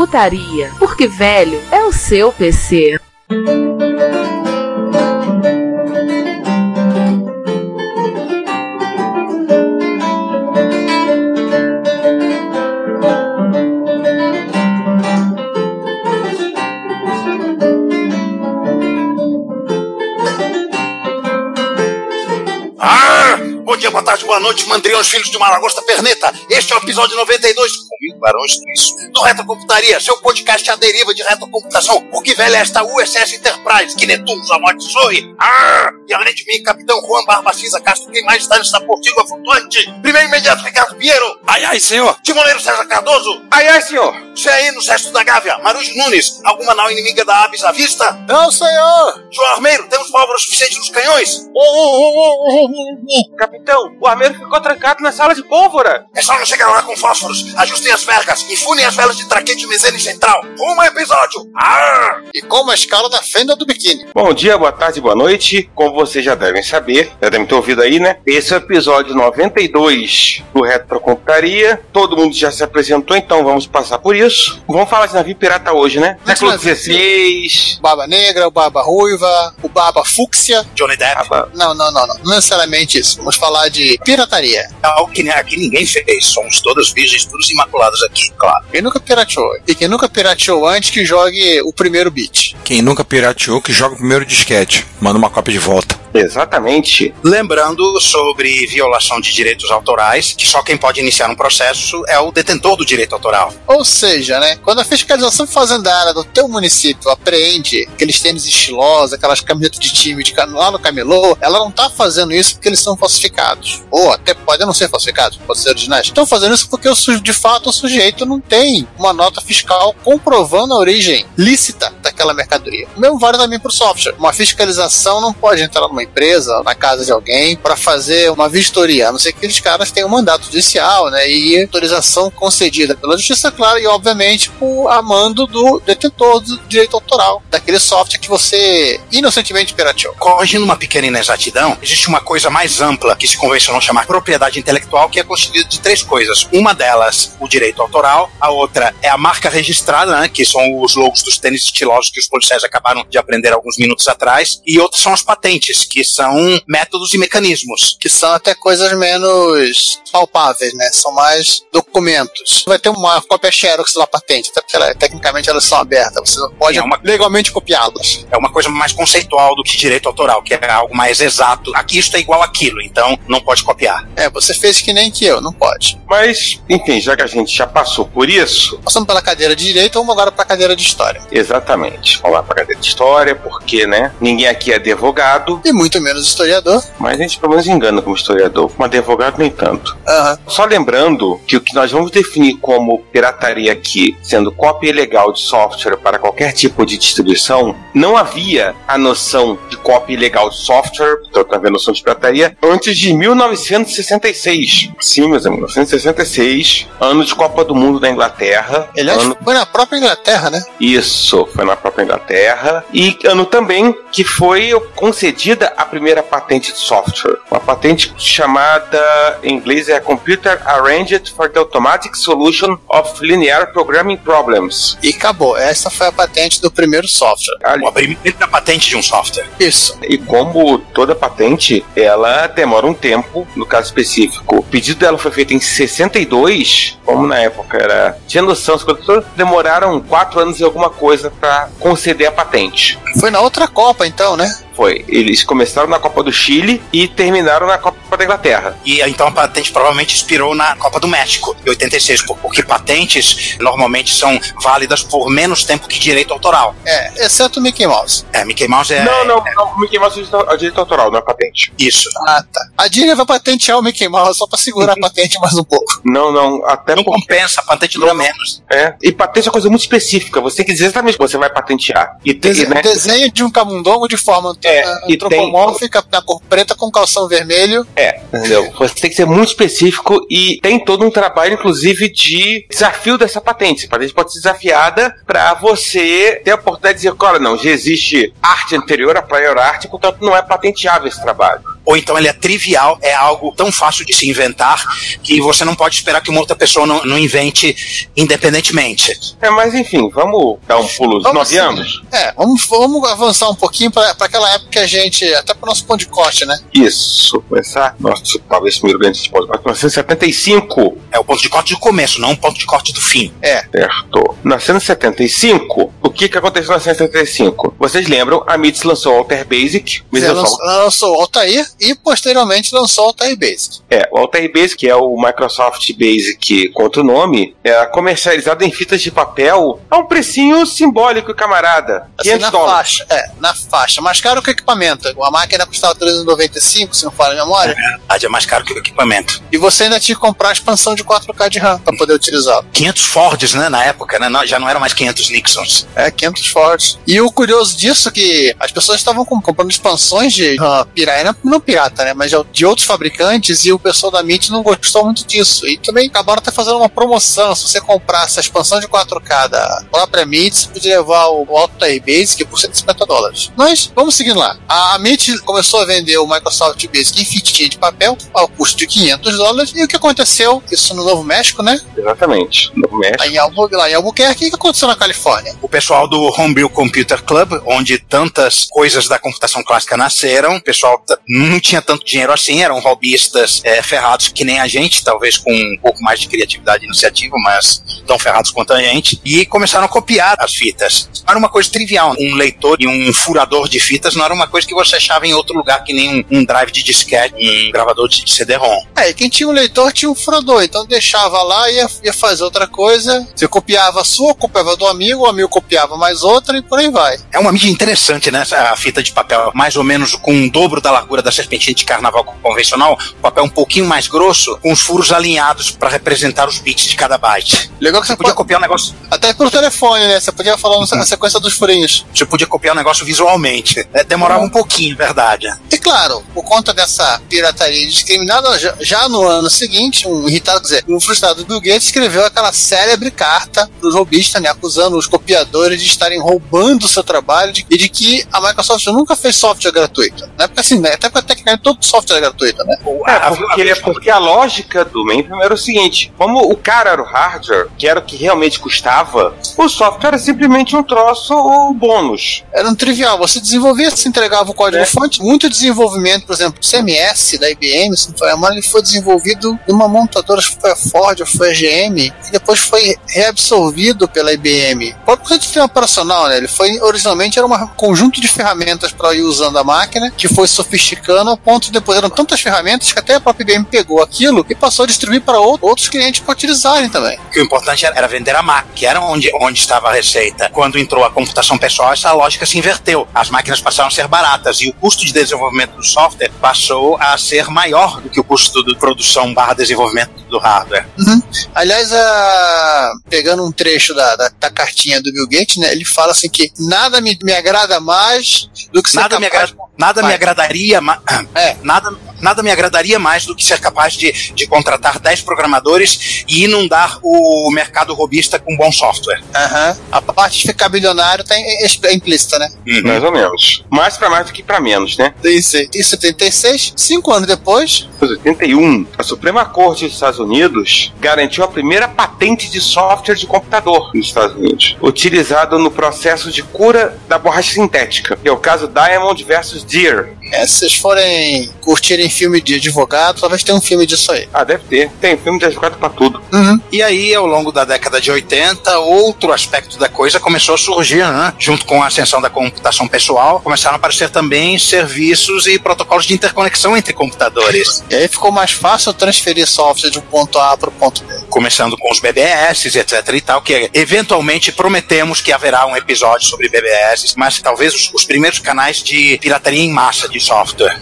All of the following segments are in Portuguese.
Retrocomputaria, porque velho é o seu PC. Ah! Bom dia, boa tarde, boa noite, mandriões, filhos de uma lagosta perneta. Este é o episódio 92, Barão Suíço, do Retrocomputaria, seu podcast à deriva de retrocomputação. O que velho é esta USS Enterprise, que Netuno amaldiçoe. Ah! E além de mim, Capitão Juan Barbacisa Castro, quem mais está nessa portiga flutuante? Primeiro imediato, Ricardo Pinheiro. Ai, ai, senhor. Timoneiro César Cardoso. Ai, ai, senhor. Você aí no Sexto da Gávea, Marujo Nunes, alguma nau inimiga da Abis à vista? Não, senhor. João Armeiro, temos pólvora suficiente nos canhões? Capitão, o armeiro ficou trancado na sala de pólvora. É só não chegar lá com fósforos. Ajustem as vergas. As velas de traquete mesene central. Ao episódio. Ah! E com uma escala na fenda do biquíni. Bom dia, boa tarde, boa noite. Como vocês já devem saber, já devem ter ouvido aí, né? Esse é o episódio 92 do Retrocomputaria. Todo mundo já se apresentou, então vamos passar por isso. Vamos falar de navio pirata hoje, né? Século XVI. Baba Negra, o Baba Ruiva, o Baba Fúcsia. Johnny Depp. Não, não, não, não. Não necessariamente isso. Vamos falar de pirataria. É algo que aqui ninguém fez. Somos todas virgens, todos imaculados aqui, claro. Quem nunca pirateou? E quem nunca pirateou antes que jogue o primeiro beat. Quem nunca pirateou, que joga o primeiro disquete. Manda uma cópia de volta. Exatamente. Lembrando sobre violação de direitos autorais, que só quem pode iniciar um processo é o detentor do direito autoral. Ou seja, né? Quando a fiscalização fazendária do teu município apreende aqueles tênis estilosos, aquelas camisetas de time de lá no camelô, ela não tá fazendo isso porque eles são falsificados. Ou até podem não ser falsificados, podem ser originais. Estão fazendo isso porque de fato o sujeito não tem uma nota fiscal comprovando a origem lícita daquela mercadoria. O mesmo vale também para o software. Uma fiscalização não pode entrar numa empresa, na casa de alguém, para fazer uma vistoria, a não ser que aqueles caras tenham um mandato judicial, né? E autorização concedida pela justiça, claro, e obviamente por a mando do detentor do direito autoral, daquele software que você inocentemente pirateou. Corrigindo uma pequena inexatidão, existe uma coisa mais ampla que se convencionou chamar propriedade intelectual, que é constituída de três coisas. Uma delas, o direito autoral, a outra é a marca registrada, né, que são os logos dos tênis estilosos que os policiais acabaram de aprender alguns minutos atrás, e outras são as patentes, que são métodos e mecanismos. Que são até coisas menos palpáveis, né? São mais documentos. Vai ter uma cópia xerox da patente, até porque ela- tecnicamente elas são abertas, você não pode É uma- legalmente copiá-las. É uma coisa mais conceitual do que direito autoral, que é algo mais exato. Aqui isto é igual aquilo, então não pode copiar. É, você fez que nem que eu, não pode. Mas, enfim, já que a gente já passou por isso, Passando pela cadeira de direito, vamos agora para a cadeira de história. exatamente. Vamos lá pra cadeira de história, porque, né? Ninguém aqui é advogado, E muito menos historiador. mas a gente pelo menos engana como historiador. Como advogado, nem tanto. Aham. Só lembrando que o que nós vamos definir como pirataria aqui, sendo cópia ilegal de software para qualquer tipo de distribuição, não havia a noção de cópia ilegal de software, portanto, havia a noção de pirataria, antes de 1966. Sim, meus amigos, 1966, ano de Copa do Mundo da Inglaterra. Aliás, ano foi na própria Inglaterra, né? isso, foi na própria Inglaterra. E ano também que foi concedida a primeira patente de software. Uma patente chamada, em inglês é Computer Arranged for the Automatic Solution of Linear Programming Problems. E acabou. Essa foi a patente do primeiro software. Ali- A primeira patente de um software. Isso. E como toda patente, ela demora um tempo, no caso específico. O pedido dela foi feito em 62, como na época era. Tinha noção, coisas todas, demoraram quatro anos e alguma coisa para conceder a patente. Foi na outra Copa, então, né? Foi. Eles começaram na Copa do Chile e terminaram na Copa da Inglaterra. E então a patente provavelmente expirou na Copa do México, em 86, por- porque patentes normalmente são válidas por menos tempo que direito autoral. É, exceto o Mickey Mouse. É, Mickey Mouse é. Não, não, não, o Mickey Mouse é direito- é direito autoral, não é patente. Isso. Ah, tá. A Disney vai patentear o Mickey Mouse só pra segurar a patente mais um pouco. Não, não, até Não porque. compensa, a patente dura menos. É. E patente é uma coisa muito específica. Você tem que dizer exatamente o que você vai patentear. E tem, Dese- né, Desenho de um camundongo de forma É, uh, e antropomórfica, na cor preta com calção vermelho. É, entendeu? Você tem que ser muito específico e tem todo um trabalho, inclusive, de desafio dessa patente. A patente pode ser desafiada para você ter a oportunidade de dizer, olha, não, já existe arte anterior a prior art, portanto não é patenteável esse trabalho. Ou então ele é trivial, é algo tão fácil de se inventar que você não pode esperar que uma outra pessoa não, não invente independentemente. É, mas enfim, vamos dar um pulo de Vamos nove anos? É, vamos, vamos avançar um pouquinho pra, pra aquela época que a gente. Até pro nosso ponto de corte, né? Isso, começar. Nossa, talvez primeiro grande de 1975, É o ponto de corte do começo, não o ponto de corte do fim. certo? 1975, o que que aconteceu em 1975? Vocês lembram, a MITS lançou o Alter Basic, mas lançou, ela lançou o Altair e posteriormente lançou o Altair Basic. É, o Altair Basic, que é o Microsoft Basic com outro nome, é comercializado em fitas de papel a um precinho simbólico, camarada. Assim, 500 na dólares. faixa. É, na faixa. Mais caro que o equipamento. A máquina custava 395, se não fala a memória. A verdade é mais caro que o equipamento. E você ainda tinha que comprar a expansão de 4K de RAM pra poder utilizá-lo. 500 Fords, né, na época, né? não- Já não eram mais 500 Nixons. É, 500 Fords. E o curioso disso é que as pessoas estavam com- comprando expansões de RAM pirata, não pirata, né? Mas de- de outros fabricantes e o pessoal da MIT não gostou muito disso. E também acabaram até fazendo uma promoção. Se você comprasse a expansão de 4K da própria MIT, você podia levar o Altair Basic por 150 dólares. Mas vamos seguindo lá. A MIT começou a vender o Microsoft Basic em fitinha de papel ao custo de 500 dólares. E o que aconteceu? Isso no Novo México, né? Exatamente. No México. Lá em, Albu lá em Albuquerque. O que aconteceu na Califórnia? O pessoal do Homebrew Computer Club, onde tantas coisas da computação clássica nasceram, o pessoal t- não tinha tanto dinheiro assim, eram hobbyistas é, ferrados que nem a gente, talvez com um pouco mais de criatividade e iniciativa, mas tão ferrados quanto a gente, e começaram a copiar as fitas. Não era uma coisa trivial. Um leitor e um furador de fitas não era uma coisa que você achava em outro lugar que nem um, um drive de disquete, um gravador de CD-ROM. É, e quem tinha um leitor tinha um furador, então deixava lá e ia, ia fazer outra coisa. Você copiava a sua, copiava do amigo, o amigo copiava mais outra e por aí vai. É uma mídia interessante, né? A fita de papel, mais ou menos com o dobro da largura da serpentina de carnaval convencional, papel um pouquinho mais grosso, com os furos alinhados para representar os bits de cada byte. Legal que você Você podia pode. copiar o negócio, Até pelo telefone, né? Você podia falar na sequência dos furinhos. você podia copiar o negócio visualmente. É, demorava um pouquinho, verdade. E claro, por conta dessa pirataria indiscriminada, já, já no ano seguinte, um irritado, quer dizer, um frustrado Bill Gates escreveu aquela célebre carta dos robistas, né, acusando os copiadores de estarem roubando o seu trabalho de- e de que a Microsoft nunca fez software gratuito. Né? Porque assim, até porque tecnicamente todo software é gratuito, né? É, porque, ele, porque a lógica do mainframe era o seguinte: como o cara era o hardware, que era o que realmente custava, o software era simplesmente um troço ou bônus. Era um trivial. Você desenvolvia, se entregava o código-fonte. Muito desenvolvimento, por exemplo, o CMS da IBM, se não foi a mão, ele foi desenvolvido numa montadora, acho que foi a Ford ou foi a GM, e depois foi reabsorvido pela IBM. O próprio sistema operacional, né? Ele foi, originalmente, era um conjunto de ferramentas para ir usando a máquina, que foi sofisticando ao ponto de depois eram tantas ferramentas que até a própria IBM pegou aquilo e passou a distribuir para outro- outros clientes para utilizarem também. o importante era, vender a máquina, que era onde, onde estava a receita. Quando entrou a computação pessoal, essa lógica se inverteu. As máquinas passaram a ser baratas e o custo de desenvolvimento do software passou a ser maior do que o custo de produção barra desenvolvimento do hardware. Aliás, a- pegando um trecho da, da, da cartinha do Bill Gates, né, ele fala assim que nada me, me agrada mais do que ser Nada, me, capaz... agra- nada me Vai. agradaria ma- É. nada, nada me agradaria mais do que ser capaz de, de contratar 10 programadores e inundar o mercado robista com bom software. Aham. A parte de ficar bilionário tá é implícita, né? Mais ou menos. Mais pra mais do que pra menos, né? Em 76, cinco anos depois, Em 81, a Suprema Corte dos Estados Unidos garantiu a primeira patente de software de computador nos Estados Unidos, utilizado no processo de cura da borracha sintética. que é o caso Diamond versus Deer. É, se vocês forem curtirem filme de advogado, talvez tenha um filme disso aí. Ah, deve ter. Tem filme de advogado pra tudo. E aí, ao longo da década de 80, outro aspecto da coisa começou a surgir, né? Junto com a ascensão da computação pessoal, começaram a aparecer também serviços e protocolos de interconexão entre computadores. E aí ficou mais fácil transferir software de um ponto A para o ponto B. Começando com os BBS, etc e tal, que eventualmente prometemos que haverá um episódio sobre BBS, mas talvez os, os primeiros canais de pirataria em massa de software.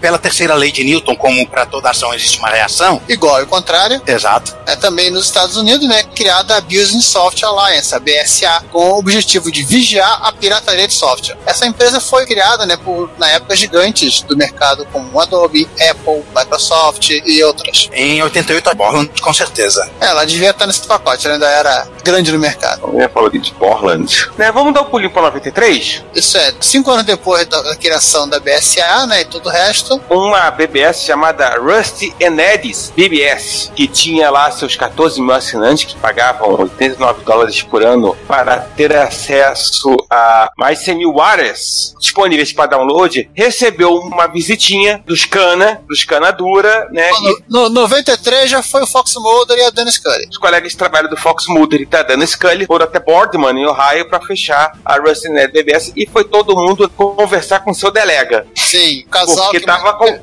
Pela terceira lei de Newton, como para toda ação existe uma reação, Igual e o contrário, exato, é também nos Estados Unidos, né, criada a Business Software Alliance, a BSA, com o objetivo de vigiar a pirataria de software. Essa empresa foi criada, né, por, na época, gigantes do mercado como Adobe, Apple, Microsoft e outras. em 88 a Borland, com certeza. Ela devia estar nesse pacote, ela ainda era grande no mercado. Eu ia falar de Portland. Né, vamos dar um pulinho pra 93? Isso é, cinco anos depois da, da criação da BSA, né, e todo o resto, Uma BBS chamada Rusty and Eddies BBS, que tinha lá seus 14 mil assinantes que pagavam 89 dólares por ano para ter acesso a mais 100 mil áreas disponíveis para download, recebeu uma visitinha dos cana, dos cana dura, né? No, no 93 já foi o Fox Mulder e a Dennis Curry. os colegas de trabalho do Fox Mulder e da Dana Scully foram até Boardman, em Ohio, para fechar a Rusty and Eddies BBS e foi todo mundo conversar com seu delega, Sim, o casal porque que tava com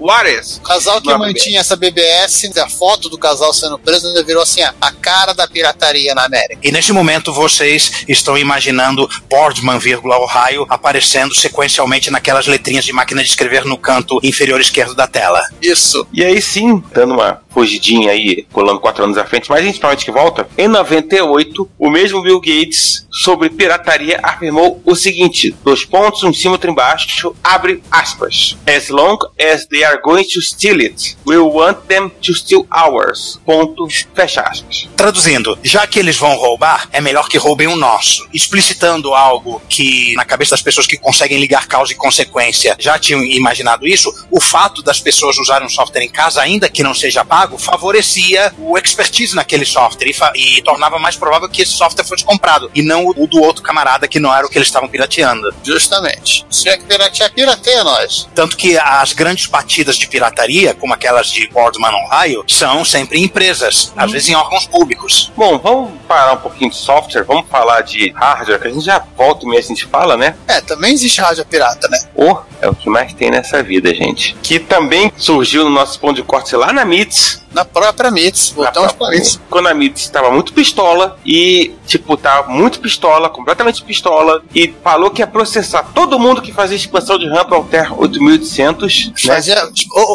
O casal que mantinha essa BBS, a foto do casal sendo preso ainda virou assim, a, cara da pirataria na América. E nesse momento vocês estão imaginando Boardman, vírgula, Ohio, aparecendo sequencialmente naquelas letrinhas de máquina de escrever no canto inferior esquerdo da tela. Isso. E aí sim, dando uma fugidinha aí, pulando quatro anos à frente, mas a gente provavelmente que volta. Em 98, o mesmo Bill Gates, sobre pirataria, afirmou o seguinte: dois pontos, um em cima, outro embaixo, abre aspas. As long as they are going to steal it, we want them to steal ours. Ponto, fecha aspas. Traduzindo, já que eles vão roubar, é melhor que roubem o nosso. Explicitando algo que, na cabeça das pessoas que conseguem ligar causa e consequência, já tinham imaginado isso, o fato das pessoas usarem um software em casa, ainda que não seja pago, favorecia o expertise naquele software e, e tornava mais provável que esse software fosse comprado, e não o, o do outro camarada que não era o que eles estavam pirateando. Justamente. Se é que piratear, pirateia nós. Tanto que as grandes batidas de pirataria, como aquelas de Boardman, Ohio, são sempre em empresas, às vezes em órgãos públicos. Bom, vamos parar um pouquinho de software, vamos falar de hardware, que a gente já volta e meia a gente fala, né? É, também existe rádio pirata, né? Oh, é o que mais tem nessa vida, gente. Que também surgiu no nosso ponto de corte lá na MITS. Na própria MITS. Voltamos pra MITS. Quando a MITS estava muito pistola e, tipo, tava muito pistola, completamente pistola, e falou que ia processar todo mundo que fazia expansão de RAM para Alter 8800, né? Fazia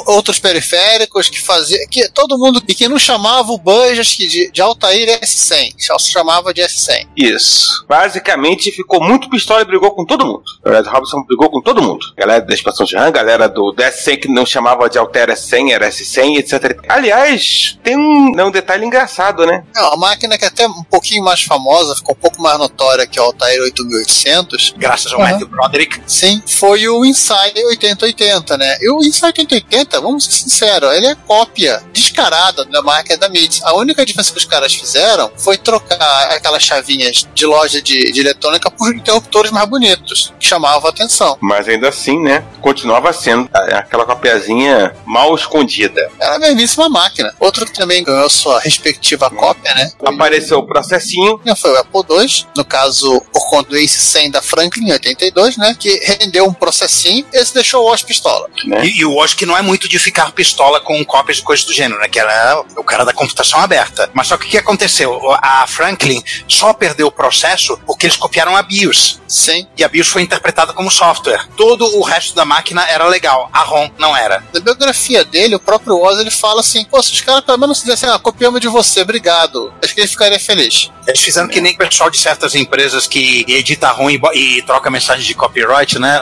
outros periféricos que fazia. Que todo mundo. E que não chamava o budget de, de Altair S100. Só se chamava de S100. Isso. Basicamente ficou muito pistola e brigou com todo mundo. O Red Robson brigou com todo mundo. Galera da expansão de RAM, galera do DS100 que não chamava de Alter S100, era S100, etc. Aliás, tem um, né, um detalhe engraçado, né? É uma máquina que é até um pouquinho mais famosa, ficou um pouco mais notória que o Altair 8800. Graças ao Uhum. Matthew Broderick. Sim, foi o Insider 8080, né? E o Insider 8080, vamos ser sinceros, ele é cópia descarada da máquina da MIDS. A única diferença que os caras fizeram foi trocar aquelas chavinhas de loja de, de eletrônica por interruptores mais bonitos, que chamavam a atenção. Mas ainda assim, né? Continuava sendo a- aquela copiazinha mal escondida. Era a mesmíssima máquina. Outro que também ganhou sua respectiva cópia, né? Apareceu o processinho. Foi o Apple II, no caso, por conta do Ace 100 da Franklin, em 82, né? Que rendeu um processinho, esse deixou o Osh pistola. Né? E, e eu acho que não é muito de ficar pistola com cópias de coisas do gênero, né? Que ela é o cara da computação aberta. Mas só que o que aconteceu? A Franklin só perdeu o processo porque eles copiaram a BIOS. Sim. E a BIOS foi interpretada como software. Todo o resto da máquina era legal. A ROM não era. Na biografia dele, o próprio Oz ele fala assim: pô, se os caras pelo menos fizessem, ah, copiamos de você, obrigado. Acho que ele ficaria feliz. Eles fizeram que nem o pessoal de certas empresas que edita ROM e, e troca mensagem de copyright, né?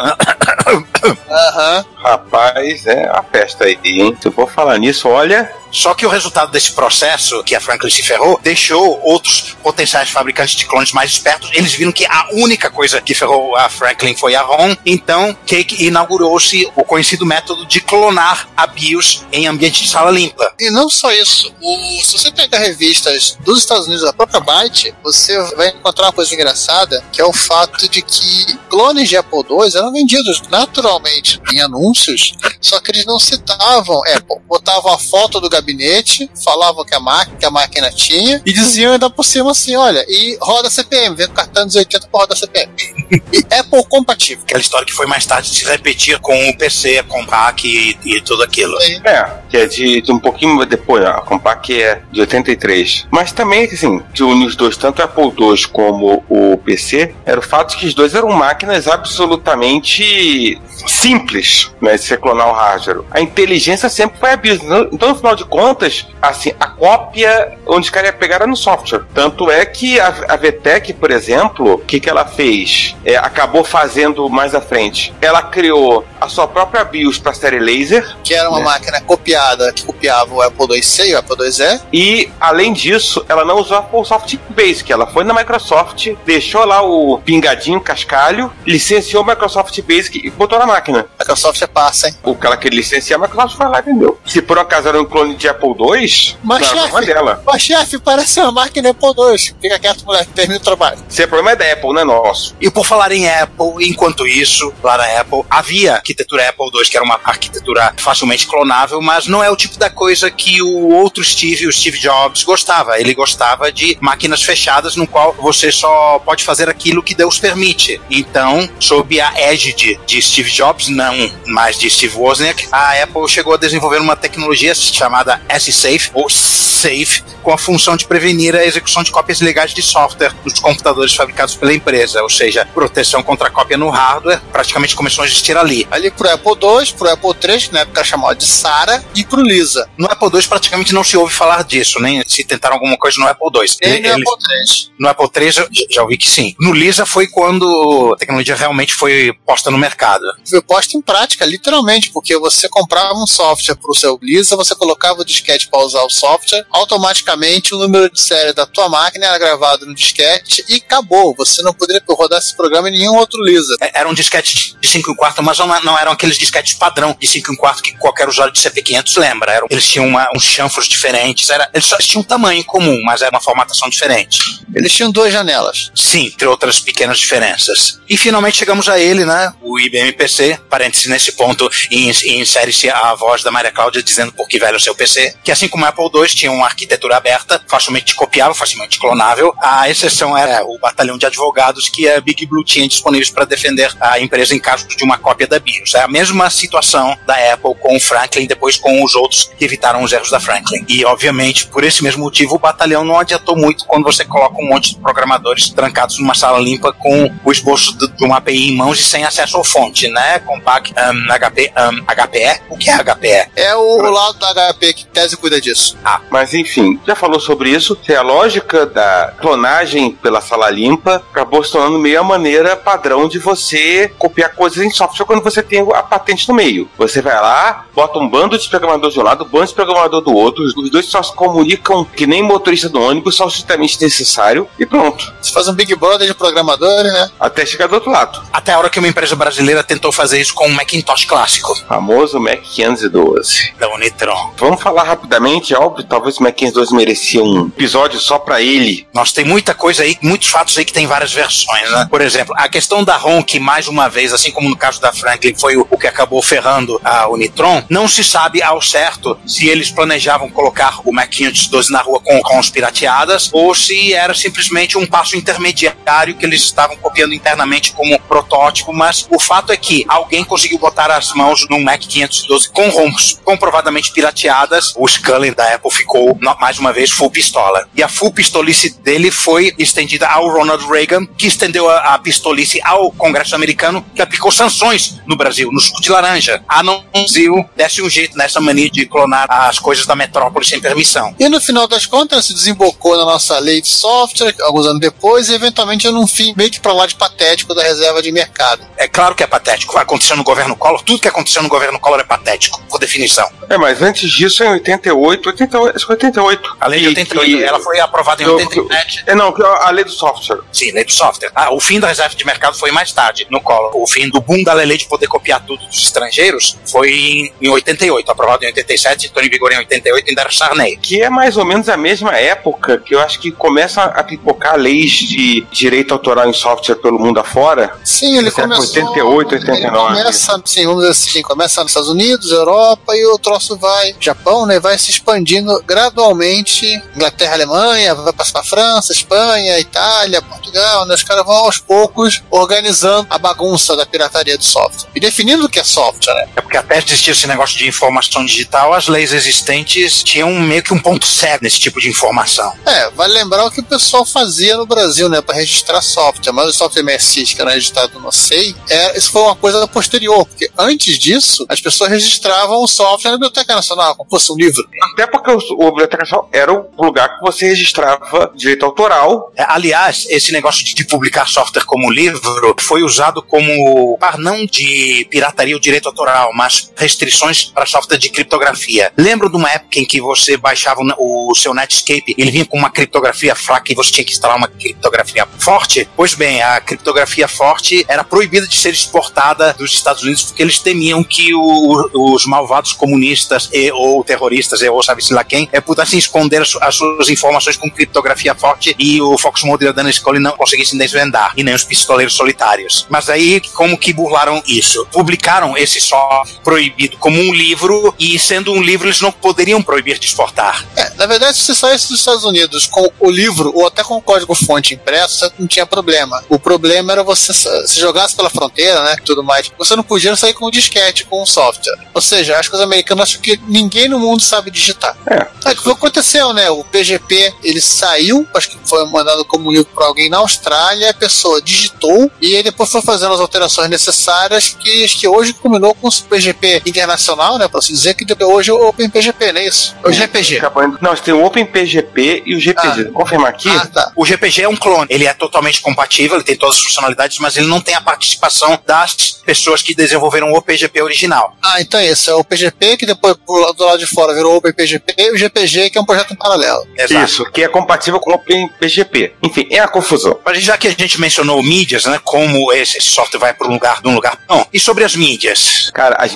Aham. Rapaz, é a festa aí, hein? Se eu for falar nisso, olha. Só que o resultado desse processo, que a Franklin se ferrou, deixou outros potenciais fabricantes de clones mais espertos. Eles viram que a única coisa que ferrou a Franklin foi a ROM. Então, Cake inaugurou-se o conhecido método de clonar a BIOS em ambiente de sala limpa. E não só isso. O- se você pega revistas dos Estados Unidos, da própria site, você vai encontrar uma coisa engraçada, que é o fato de que clones de Apple II eram vendidos naturalmente em anúncios, só que eles não citavam Apple. Botavam a foto do gabinete, falavam que a, máquina, que a máquina tinha, e diziam ainda por cima assim: olha, e roda CPM, vem com cartão dos 80 para roda CPM. e Apple compatível. Aquela história que foi mais tarde se repetir com o PC, com o Mac e, e tudo aquilo. É, que é de, de um pouquinho depois, a Compaq é de 83. Mas também, assim, que une os dois, tanto o Apple II como o PC, era o fato de que os dois eram máquinas absolutamente simples, né, de você clonar o hardware. A inteligência sempre foi a business. Então, no final de contas, assim, a cópia onde os caras pegaram no software. Tanto é que a, a VTEC, por exemplo, o que, que ela fez? É, acabou fazendo mais à frente. Ela criou a sua própria BIOS para série laser. Que era uma né? máquina copiada que copiava o Apple IIc e o Apple IIe. E, além disso, ela não usou a Microsoft Basic. Ela foi na Microsoft, deixou lá o pingadinho, cascalho, licenciou o Microsoft Basic e botou na máquina. Microsoft é passa, hein? O que ela queria licenciar, a Microsoft foi lá e vendeu. Se por acaso era um clone de Apple II, Mas, não chefe, dela. mas chefe, parece uma máquina Apple II. Fica quieto, moleque, termina o trabalho. Se é problema é da Apple, não é nosso. E por falar em Apple, enquanto isso, lá na Apple, havia arquitetura Apple II, que era uma arquitetura facilmente clonável, mas não é o tipo da coisa que o outro Steve, o Steve Jobs, gostava. Ele gostava de máquinas fechadas no qual você só pode fazer aquilo que Deus permite. Então, sob a égide de Steve Jobs, não mais de Steve Wozniak, a Apple chegou a desenvolver uma tecnologia chamada S-Safe, ou Safe, com a função de prevenir a execução de cópias ilegais de software dos computadores fabricados pela empresa, ou seja, proteção contra cópia no hardware, praticamente começou a existir ali. Ali pro Apple II, pro Apple III, que na época era chamado de Sara, e pro Lisa. No Apple II praticamente não se ouve falar disso, nem se tentaram alguma coisa no Apple II. E no Ele- Apple III. no Apple III já ouvi que sim. No Lisa foi quando a tecnologia realmente foi posta no mercado. Foi posta em prática, literalmente, porque você comprava um software pro seu Lisa, você colocava o disquete para usar o software, automaticamente o número de série da tua máquina era gravado no disquete e acabou. Você não poderia rodar esse programa em nenhum outro Lisa. É- Era um disquete de 5 em quarto, mas não, não eram aqueles disquetes padrão de 5 em quarto que qualquer usuário de CP500 lembra. Eram, eles tinham uma- uns chanfros diferentes, era, eles só tinham um tamanho comum, mas era uma formatação diferente. Eles tinham duas janelas. Sim, entre outras pequenas diferenças. E finalmente chegamos a ele, né? O IBM PC. Parênteses nesse ponto, e e insere-se a voz da Maria Cláudia dizendo por que velho é o seu PC. Que assim como o Apple II tinha uma arquitetura aberta, facilmente copiável, facilmente clonável, a exceção era o batalhão de advogados que a Big Blue tinha disponíveis para defender a empresa em caso de uma cópia da BIOS. É a mesma situação da Apple com o Franklin, depois com os outros que evitaram os erros da Franklin. E, obviamente, por esse mesmo motivo, o batalhão não adiantou muito quando você coloca um monte de programadores trancados numa sala limpa com o esboço de uma API em mãos e sem acesso à fonte, né? Compaq, um, HP, um, HPE? O que é HPE? É o lado da HP que tese cuida disso. Mas enfim, já falou sobre isso. que A lógica da clonagem pela sala limpa acabou se tornando meio a maneira padrão de você copiar coisas em software quando você tem a patente no meio. Você vai lá, bota um bando de programadores de um lado, um bando de programador do outro, os dois só se comunicam que nem motorista do ônibus, só o estritamente necessário, e pronto. Você faz um Big Brother de programadores, né? Até chegar do outro lado. Até a hora que uma empresa brasileira tentou fazer isso com um Macintosh clássico, Famoso Mac 512. Da Unitron. Vamos falar rapidamente, é óbvio, talvez o Mac 512 merecia um episódio só pra ele. Nossa, tem muita coisa aí, muitos fatos aí que tem várias versões, né? Por exemplo, a questão da ROM, que mais uma vez, assim como no caso da Franklin, foi o, o que acabou ferrando a Unitron, não se sabe ao certo se eles planejavam colocar o Mac 512 na rua com ROMs pirateadas ou se era simplesmente um passo intermediário que eles estavam copiando internamente como protótipo, mas o fato é que alguém conseguiu botar as mãos num Mac 512 com ROMs comprovadamente pirateadas, o Scully da Apple ficou, mais uma vez, full pistola. E a full pistolice dele foi estendida ao Ronald Reagan, que estendeu a, a pistolice ao Congresso americano, que aplicou sanções no Brasil, no suco de laranja. A não Brasil desse um jeito nessa mania de clonar as coisas da metrópole sem permissão. E no final das contas, se desembocou na nossa lei de software, alguns anos depois, e eventualmente num fim meio que pra lá de patético da reserva de mercado. É claro que é patético. Aconteceu no governo Collor, tudo que aconteceu no governo Collor é patético, por definição. É, mas antes disso, em 88, 88, acho que 88. A lei de que- 88, que- ela foi aprovada em que- 87. É, não, a lei do software. Sim, lei do software. Ah, o fim da reserva de mercado foi mais tarde, no Collor. O fim do boom da lei de poder copiar tudo dos estrangeiros foi em, em 88, aprovado em 87, entrou em vigor em 88 em Dar Sarney. Que é mais ou menos a mesma época que eu acho que começa a pipocar leis de direito autoral em software pelo mundo afora. Sim, ele começou. 88, 89. Ele começa, sim, vamos dizer assim, começa nos Estados Unidos, Europa, e o troço vai, Japão, né, vai se expandindo gradualmente. Inglaterra, Alemanha, vai passar pra França, Espanha, Itália, Portugal, né? Os caras vão aos poucos organizando a bagunça da pirataria do software. E definindo o que é software, né? É porque até existir esse negócio de informação digital, as leis existentes tinham meio que um ponto cego nesse tipo de informação. É, vale lembrar o que o pessoal fazia no Brasil, né, para registrar software, mas o software MSX que era registrado no SEI, é, isso foi uma coisa posterior, porque antes disso, as pessoas registravam o software Biblioteca Nacional, como fosse um livro. Até porque o, Biblioteca Nacional era o lugar que você registrava direito autoral. É, aliás, esse negócio de, de publicar software como livro foi usado como, par não de pirataria ou direito autoral, mas restrições para software de criptografia. Lembro de uma época em que você baixava o, o seu Netscape, ele vinha com uma criptografia fraca e você tinha que instalar uma criptografia forte? Pois bem, a criptografia forte era proibida de ser exportada dos Estados Unidos porque eles temiam que o- os malvados comunistas e, ou terroristas, e, ou sabe-se lá quem, é, pudessem esconder as, su- as suas informações com criptografia forte e o Fox Mulder Dana Scully não conseguissem desvendar, e nem os pistoleiros solitários. Mas aí, como que burlaram isso? Publicaram esse só proibido como um livro, e sendo um livro, eles não poderiam proibir de exportar. É, na verdade, se você saísse dos Estados Unidos com o livro ou até com o código-fonte impresso, não tinha problema. O problema era você se jogasse pela fronteira, né, tudo mais. Você não podia sair com um disquete, com um software. Ou seja, acho que os americanos acham que ninguém no mundo sabe digitar. É. É, que foi o que aconteceu, né? O PGP, ele saiu, acho que foi mandado como livro para alguém na Austrália, a pessoa digitou e ele depois foi fazendo as alterações necessárias que, acho que hoje combinou com o PGP internacional, né? Pra se dizer que hoje é o OpenPGP, não é isso? É o GPG. Acabou indo- Não, tem o OpenPGP e o GPG. Vou confirmar aqui. Ah, tá. O GPG é um clone, ele é totalmente compatível, ele tem todas as funcionalidades, mas ele não tem a participação das pessoas que desenvolveram o PGP original. Ah, então é isso. É o PGP, que depois do lado de fora virou o OpenPGP, e o GPG, que é um projeto em paralelo. Exato. Isso, que é compatível com o OpenPGP. Enfim, é a confusão. Mas já que a gente mencionou mídias, né? Como esse software vai para um lugar de um lugar. Não. E sobre as mídias? Cara, as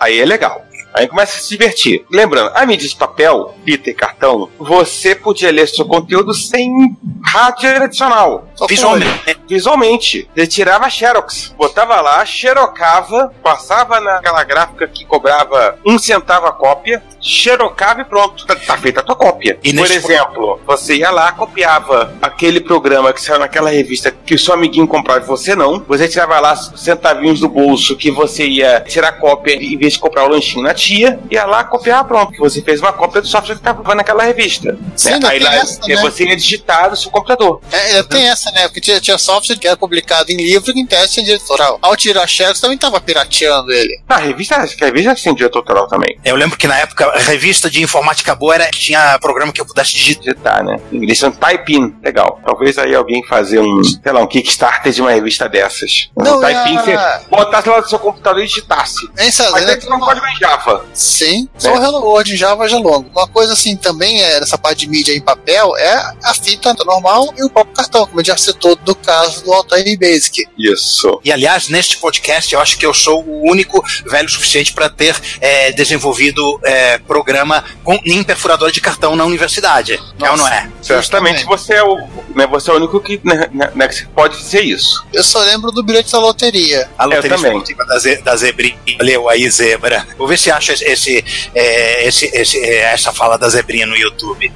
aí é legal. Aí começa a se divertir. Lembrando, a mídia de papel, fita e cartão, você podia ler seu conteúdo sem rádio tradicional. Só com Visualmente. Visualmente. Você tirava Xerox, botava lá, xerocava, passava naquela gráfica que cobrava um centavo a cópia, xerocava e pronto. Tá, tá feita a tua cópia. E Por exemplo, você ia lá, copiava aquele programa que saiu naquela revista que o seu amiguinho comprava e você não. Você tirava lá centavinhos do bolso que você ia tirar cópia em vez de comprar o lanchinho na tia, ia lá copiar pronto. que Você fez uma cópia do software que estava naquela revista. Sim, Né? Aí lá essa, né? você ia digitar no seu computador. É, ainda tem essa, né? Porque tinha, tinha software que era publicado em livro e em teste editorial. Ao tirar Xerox, também tava pirateando ele. Na revista, acho que a revista tinha diretor autoral também. Eu lembro que na época a revista de informática boa era tinha programa que eu pudesse digitar. Digitar, né? Eles são type-in. Legal. Talvez aí alguém fazer um, sei lá, um Kickstarter de uma revista dessas. Não, um type-in, é- você botasse lá no seu computador e digitasse. Hein, César? Mas tem que ter um código em Java. Sim, só o Hello World em Java já longo. Uma coisa assim também é nessa parte de mídia em papel é a fita normal e o próprio cartão, como a gente já citou do caso do Altair Basic. Isso. E aliás, neste podcast, eu acho que eu sou o único velho suficiente para ter é, desenvolvido é, programa com, em perfurador de cartão na universidade. É ou não é? Certamente você é o, né, você é o único que, né, né, que pode dizer isso. Eu só lembro do bilhete da loteria. A loteria também. esportiva da, ze, da zebrinha. Valeu aí, zebra. Vou ver se acha esse, é, esse- esse- é, essa fala da zebrinha no YouTube.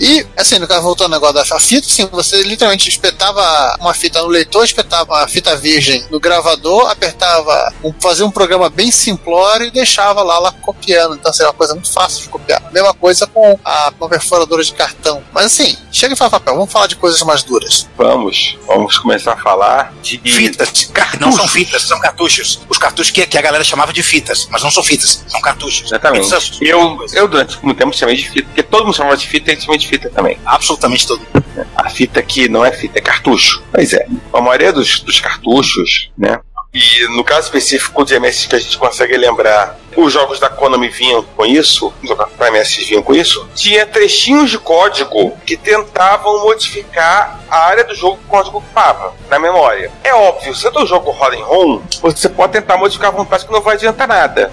E, assim, no caso, voltando ao negócio da fita, assim, você literalmente espetava uma fita no leitor, espetava a fita virgem no gravador, apertava, um, fazia um programa bem simplório e deixava lá, lá copiando. Então, seria uma coisa muito fácil de copiar. A mesma coisa com a, com a perfuradora de cartão. Mas, assim, chega e fala papel, vamos falar de coisas mais duras. Vamos, vamos começar a falar de Fitas. Car- Não são fitas, são cartuchos. Os cartuchos que, que a galera chamava de fitas, mas não são fitas, são cartuchos. Exatamente. São- Eu, eu durante muito tempo chamei de fita, porque todo mundo chamava de fita e chamei de fita também. Absolutamente todo mundo. A fita que não é fita, é cartucho. Pois é. A maioria dos, dos cartuchos, né? e no caso específico de MSX que a gente consegue lembrar, os jogos da Konami vinham com isso, para MSX vinham com isso, tinha trechinhos de código que tentavam modificar a área do jogo que o código ocupava na memória. É óbvio, se o jogo roda em ROM, você pode tentar modificar a vontade que não vai adiantar nada.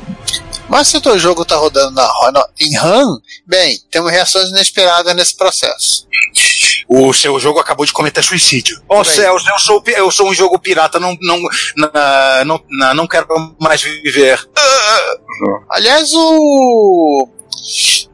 Mas se o teu jogo tá rodando na, na- em RAM, bem, temos reações inesperadas nesse processo. O seu jogo acabou de cometer suicídio. Aí. céus, eu sou, eu sou um jogo pirata, não, não, não, na- não quero mais viver. Aliás, o.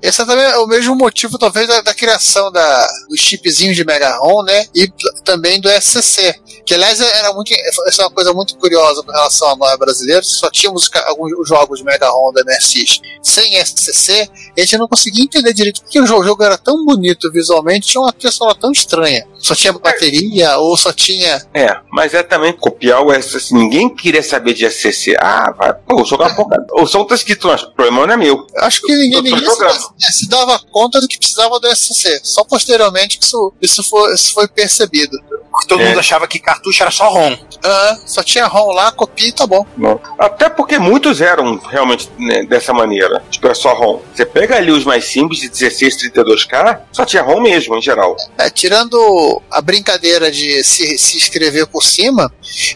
Esse é também o mesmo motivo, talvez, da, da criação da, dos chipzinhos de Mega ROM, né? E também do SCC. Que, aliás, era muito. Essa é uma coisa muito curiosa com relação à nós brasileiros. Só tínhamos alguns jogos de Mega ROM da MSX sem SCC. E a gente não conseguia entender direito porque o jo- jogo era tão bonito visualmente, tinha uma trilha sonora tão estranha. Só tinha bateria ou só tinha. É, mas é também copiar o SCC. Ninguém queria saber de SCC. Ah, vai, pô, jogar porra. O som tá escrito, mas o problema não é meu. Acho que ninguém, ninguém se, é, se dava conta do que precisava do SCC. Só posteriormente que isso, isso, foi, isso foi percebido. Porque todo É. mundo achava que cartucho era só ROM. Ah, só tinha ROM lá, copia e tá bom. Não. Até porque muitos eram realmente né, dessa maneira. Tipo, é só ROM. Você pega ali os mais simples de 16, 32K, só tinha ROM mesmo, em geral. É, tirando a brincadeira de se, se escrever por cima,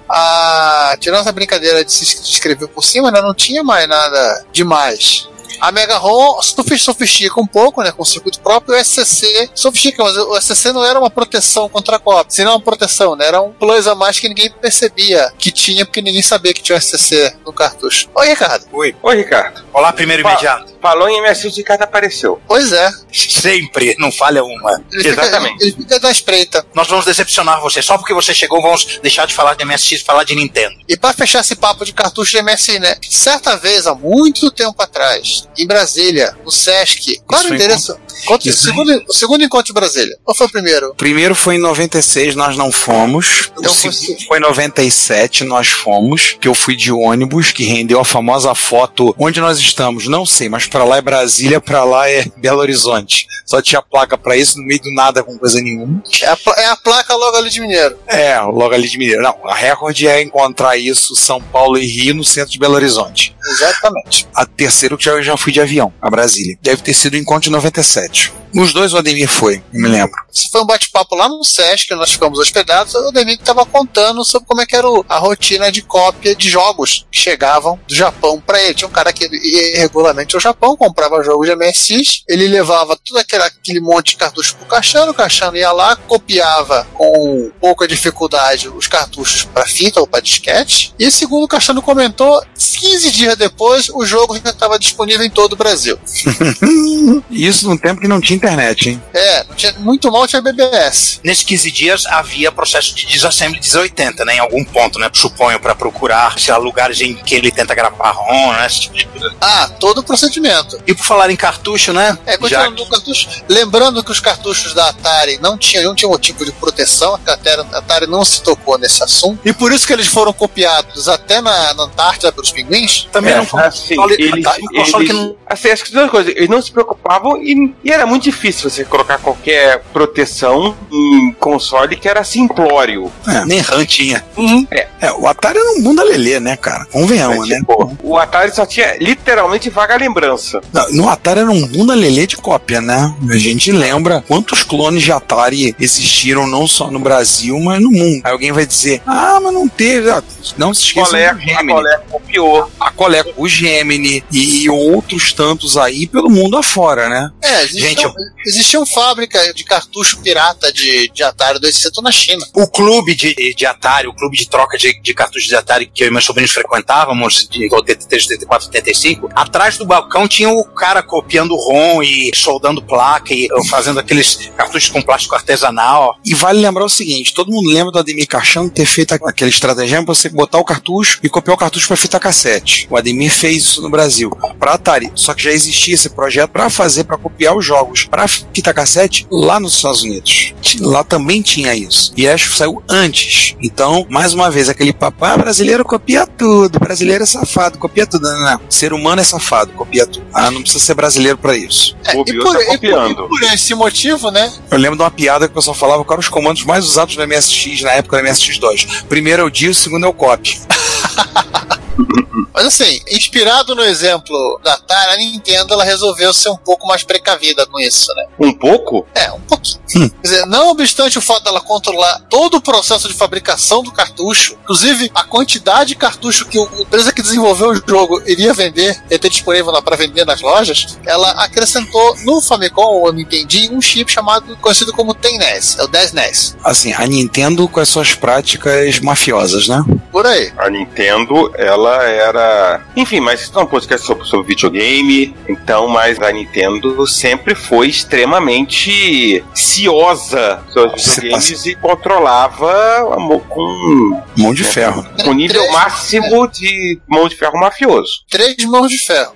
a, tirando essa brincadeira de se escrever por cima, né, não tinha mais nada demais. A Mega ROM sofi- sofistica um pouco, né, com o circuito próprio, e o SCC sofistica, mas o SCC não era uma proteção contra a cópia, senão uma proteção, né, era um plus a mais que ninguém percebia que tinha, porque ninguém sabia que tinha um SCC no cartucho. Oi, Ricardo. Oi. Oi, Ricardo. Olá, primeiro imediato. Falou em MSX, o Ricardo apareceu. Pois é, Sempre, não falha uma. ele fica, Exatamente. ele fica da espreita. Nós vamos decepcionar você. Só porque você chegou, vamos deixar de falar de MSX e falar de Nintendo. E para fechar esse papo de cartucho de MSI, né? Certa vez, há muito tempo atrás, em Brasília, no Sesc, qual era o endereço? Encontro- Isso segundo, o segundo encontro de Brasília. Qual foi o primeiro? O primeiro foi em 96, nós não fomos. Então o foi- segundo foi em 97, nós fomos. Que eu fui de ônibus, que rendeu a famosa foto. Onde nós estamos? Não sei, mas pra lá é Brasília, pra lá é Belo Horizonte. Só tinha placa pra isso, no meio do nada, com coisa nenhuma. É a, é a placa logo ali de Mineiro. É, logo ali de Mineiro. Não, a recorde é encontrar isso São Paulo e Rio no centro de Belo Horizonte. Exatamente. A terceira que eu já fui de avião, a Brasília. Deve ter sido o encontro de 97. Nos dois o Ademir foi, eu me lembro. Isso foi um bate-papo lá no Sesc, nós ficamos hospedados. O Demi estava contando sobre como é que era a rotina de cópia de jogos que chegavam do Japão para ele. Tinha um cara que ia regularmente ao Japão, comprava jogos de MSX, ele levava todo aquele, aquele monte de cartuchos pro Caixano, o Caixano ia lá, copiava com pouca dificuldade os cartuchos para fita ou para disquete, e segundo o Caixano comentou, 15 dias depois o jogo já estava disponível em todo o Brasil. E isso num tempo que não tinha internet, hein? É, tinha, muito mal tinha BBS. Nesses 15 dias havia processo de desassembly 1080, né? Em algum ponto, né? Suponho, para procurar sei lá, lugares em que ele tenta gravar ROM, né? Esse tipo de coisa. Ah, todo o procedimento. E por falar em cartucho, né? É, Já continuando no cartucho. Lembrando que os cartuchos da Atari não tinham nenhum tipo- tipo de proteção, a Atari, a Atari não se tocou nesse assunto. E por isso que eles foram copiados até na, na Antártida pelos pinguins. também É, não foi assim, eles, que eles- não- assim, acho que duas coisas. Eles não se preocupavam e, e era muito difícil você colocar qualquer proteção em console que era simplório. nem RAM tinha. É, o Atari era um bunda lelê, né, cara? Convenhamos, né? Tipo, o Atari só tinha literalmente vaga lembrança. Não, No Atari era um bunda lelê de cópia, né? A gente lembra quantos clones de Atari existiram não só no Brasil, mas no mundo. Aí alguém vai dizer, ah, mas não teve. Ah, Não se esqueçam Coleco, do a Gemini. Coleco copiou. A Coleco, o Gemini e outros tantos aí pelo mundo afora, né? É, Gente, eu- existiam fábrica de cartucho pirata de, de Atari 260 na China. O clube de, de Atari, o clube de troca de, de cartuchos de Atari que eu e meus sobrinhos frequentávamos, de 83, 84, 85, atrás do balcão tinha o cara copiando ROM e soldando placa e fazendo aqueles cartuchos com plástico artesanal. E vale lembrar o seguinte: todo mundo lembra do Ademir Caixão ter feito aquele estratagema pra você botar o cartucho e copiar o cartucho para fita cassete. O Ademir fez isso no Brasil, para Atari. Só que já existia esse projeto para fazer, para copiar os jogos para fita cassete lá nos Estados Unidos. Lá também tinha isso. E acho que saiu antes. Então, mais uma vez, aquele papo: ah, brasileiro copia tudo, brasileiro é safado, copia tudo. Não, não, não. Ser humano é safado, copia tudo. Ah, não precisa ser brasileiro para isso. É, e, por, tá e por- e por esse motivo, né? Eu lembro de uma piada que o pessoal falava quais os comandos mais usados no MSX na época do MSX2. Primeiro é o DIO, o segundo é o copy. Mas assim, inspirado no exemplo da Atari, a Nintendo ela resolveu ser um pouco mais precavida com isso, né? Um pouco? É, um pouquinho. Quer dizer, não obstante o fato dela controlar todo o processo de fabricação do cartucho, inclusive a quantidade de cartucho que a empresa que desenvolveu o jogo iria vender, ia ter disponível para vender nas lojas, ela acrescentou no Famicom ou Nintendo um chip chamado conhecido como TENES, é o 10 NES. Assim, a Nintendo com as suas práticas mafiosas, né? Por aí. A Nintendo, ela era. Enfim, mas isso não é um podcast sobre, sobre videogame. Então, mas a Nintendo sempre foi extremamente ciosa sobre os videogames e controlava com, Mão de ferro. com nível Três- máximo de mão de ferro mafioso. Três mãos de ferro.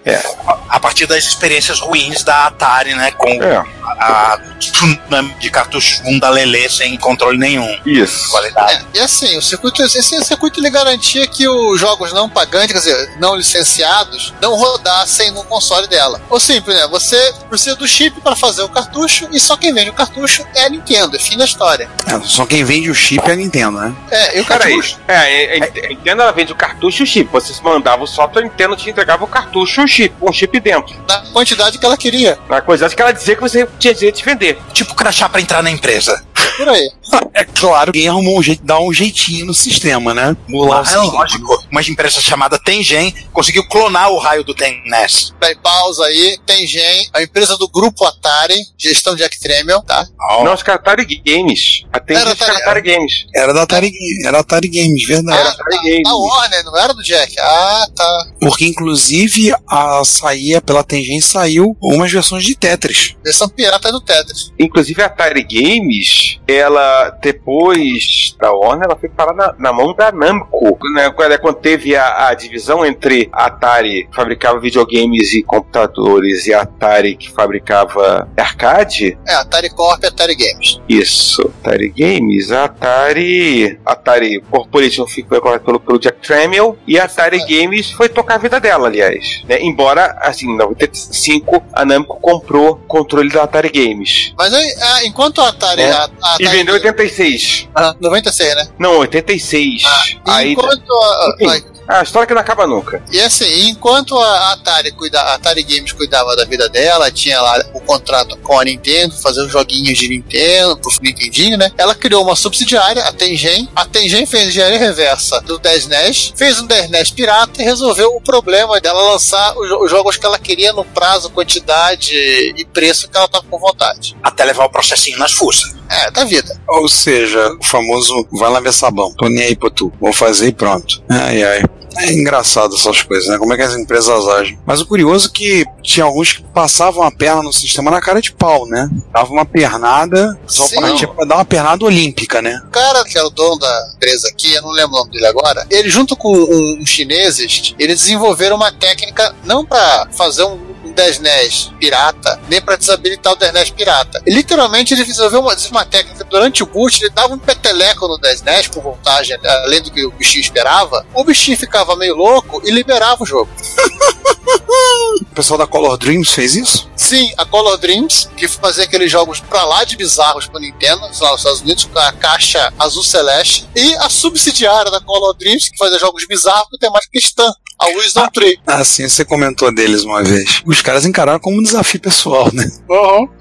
A partir das experiências ruins da Atari, né? Com É, a tsunami de cartuchos bunda lelê sem controle nenhum. isso. Qualidade. É, e assim, o circuito, esse circuito ele garantia que os jogos não pagantes, quer dizer, não licenciados, não rodassem no console dela. Ou simples, né? Você precisa do chip para fazer o cartucho e só quem vende o cartucho é a Nintendo, é fim da história. É, só quem vende o chip é a Nintendo, né? É, e o cartucho. É, a- a a Nintendo ela vende o cartucho e o chip. Você mandava o software, a Nintendo te entregava o cartucho e o chip, com o chip dentro. Na quantidade que ela queria. Na coisa que ela dizia que você direito de vender. Tipo crachá pra entrar na empresa. Por aí. É claro que arrumou um jeito, dá um jeitinho no sistema, né? Mular o Ah, é lógico. Uma empresa chamada Tengen conseguiu clonar o raio do TENES. Peraí, pausa aí. Tem Gen, a empresa do grupo Atari, gestão de Jack Tramiel, tá? Não, acho que Atari Games. Acho que era Atari- Atari Games. Era da Atari, era Atari Games, verdade. Era Atari Games. A Warner, não era do Jack. Ah, tá. Porque inclusive a saía pela Tengen saiu umas versões de Tetris. Versão pirata do Tetris. Inclusive a Atari Games, ela depois da Warner, ela foi parar na, na mão da Namco. Né? Quando, quando teve a, a divisão entre a Atari, que fabricava videogames e computadores, e a Atari, que fabricava arcade, É, Atari Corp e Atari Games. Isso, Atari Games, a Atari. Atari Corporation ficou pelo, pelo Jack Tramiel e a Atari Games foi tocar a vida dela, aliás. né? Embora, assim, em 95 a Namco comprou controle da Atari Games. Mas ah, enquanto a Atari. É. A, a E Atari vendeu em 86. Ah, 96, né? Não, 86. Aí, enquanto a, Enfim. a história que não acaba nunca. E assim, enquanto a Atari, cuida, a Atari Games cuidava da vida dela, tinha lá o contrato com a Nintendo, fazer os joguinhos de Nintendo, pro Nintendinho, né? Ela criou uma subsidiária, a Tengen. A Tengen fez engenharia reversa do 10 NES, fez um 10 NES pirata e resolveu o problema dela lançar os, os jogos que ela queria no prazo, quantidade e preço que ela tava com vontade. Até levar o processinho nas fuças. É, da vida. Ou seja, o famoso vai lá ver sabão. Tô nem aí pra tu. Vou fazer e pronto. Ai, ai. É engraçado essas coisas, né? Como é que as empresas agem. Mas o curioso é que tinha alguns que passavam a perna no sistema na cara de pau, né? Dava uma pernada, só Sim. pra, tipo, dar uma pernada olímpica, né? O cara que era o dono da empresa aqui, eu não lembro o nome dele agora, ele junto com um- uns chineses, eles desenvolveram uma técnica não para fazer um um 10 NES pirata, nem para desabilitar o 10 NES pirata. E, literalmente ele desenvolveu uma, uma técnica durante o boot, ele dava um peteleco no 10 NES por voltagem, além do que o bichinho esperava. O bichinho ficava meio louco e liberava o jogo. O pessoal da Color Dreams fez isso? Sim, a Color Dreams, que fazia aqueles jogos pra lá de bizarros pro Nintendo, lá nos Estados Unidos, com a caixa azul celeste, e a subsidiária da Color Dreams, que fazia jogos bizarros com temática cristã, a Wisdom Tree. Ah, sim, você comentou deles uma vez. Os caras encararam como um desafio pessoal, né?